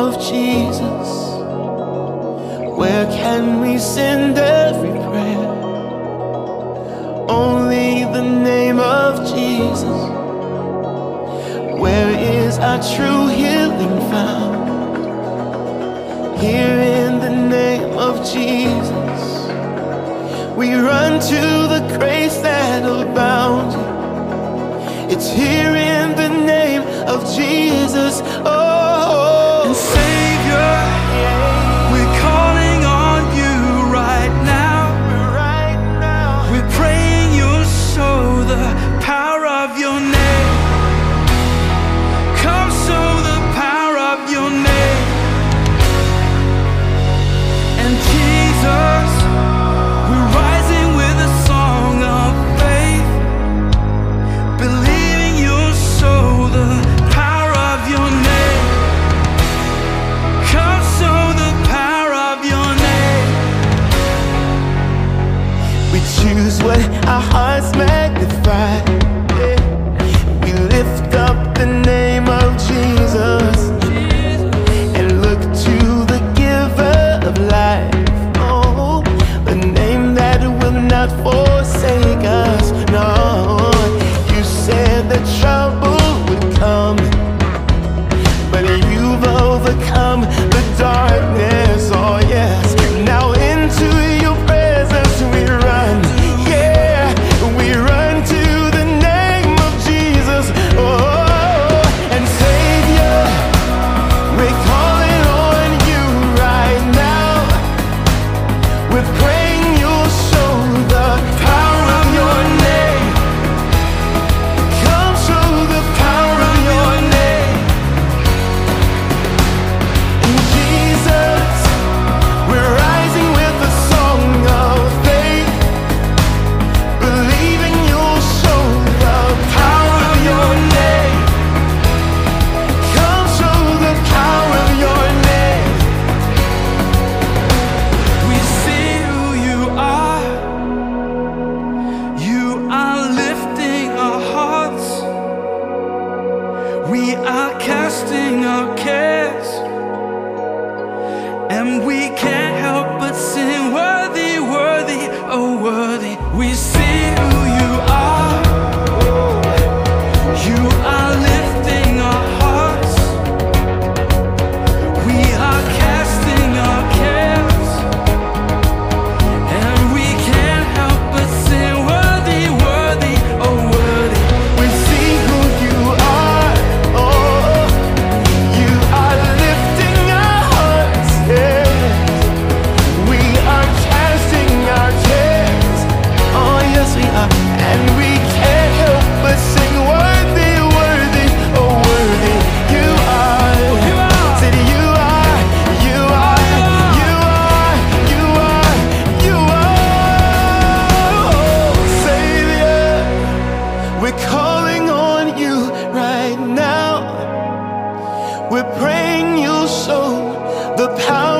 of Jesus, where can we send every prayer? Only the name of Jesus, where is our true healing found? Here in the name of Jesus, we run to the grace that abounds. It's here in the name of Jesus. Oh. okay the power